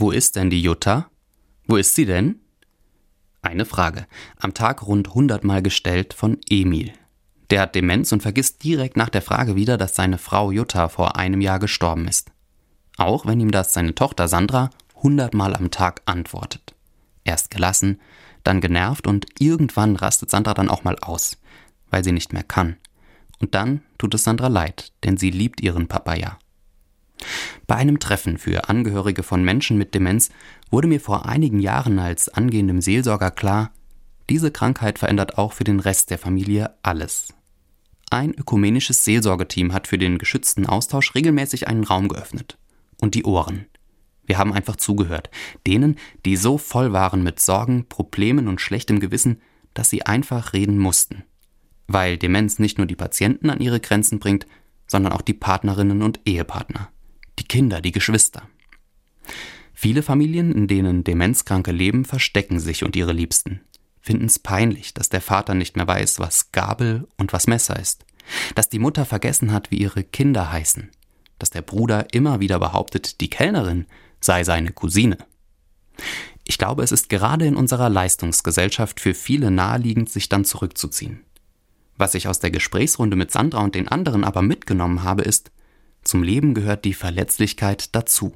Wo ist denn die Jutta? Wo ist sie denn? Eine Frage, am Tag rund 100 Mal gestellt von Emil. Der hat Demenz und vergisst direkt nach der Frage wieder, dass seine Frau Jutta vor einem Jahr gestorben ist. Auch wenn ihm das seine Tochter Sandra 100 Mal am Tag antwortet. Erst gelassen, dann genervt und irgendwann rastet Sandra dann auch mal aus, weil sie nicht mehr kann. Und dann tut es Sandra leid, denn sie liebt ihren Papa ja. Bei einem Treffen für Angehörige von Menschen mit Demenz wurde mir vor einigen Jahren als angehendem Seelsorger klar, diese Krankheit verändert auch für den Rest der Familie alles. Ein ökumenisches Seelsorgeteam hat für den geschützten Austausch regelmäßig einen Raum geöffnet. Und die Ohren. Wir haben einfach zugehört. Denen, die so voll waren mit Sorgen, Problemen und schlechtem Gewissen, dass sie einfach reden mussten. Weil Demenz nicht nur die Patienten an ihre Grenzen bringt, sondern auch die Partnerinnen und Ehepartner Kinder, die Geschwister. Viele Familien, in denen Demenzkranke leben, verstecken sich und ihre Liebsten, finden es peinlich, dass der Vater nicht mehr weiß, was Gabel und was Messer ist, dass die Mutter vergessen hat, wie ihre Kinder heißen, dass der Bruder immer wieder behauptet, die Kellnerin sei seine Cousine. Ich glaube, es ist gerade in unserer Leistungsgesellschaft für viele naheliegend, sich dann zurückzuziehen. Was ich aus der Gesprächsrunde mit Sandra und den anderen aber mitgenommen habe, ist, zum Leben gehört die Verletzlichkeit dazu.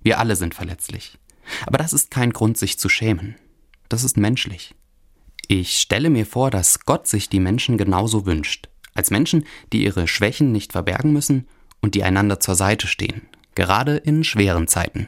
Wir alle sind verletzlich. Aber das ist kein Grund, sich zu schämen. Das ist menschlich. Ich stelle mir vor, dass Gott sich die Menschen genauso wünscht. Als Menschen, die ihre Schwächen nicht verbergen müssen und die einander zur Seite stehen. Gerade in schweren Zeiten.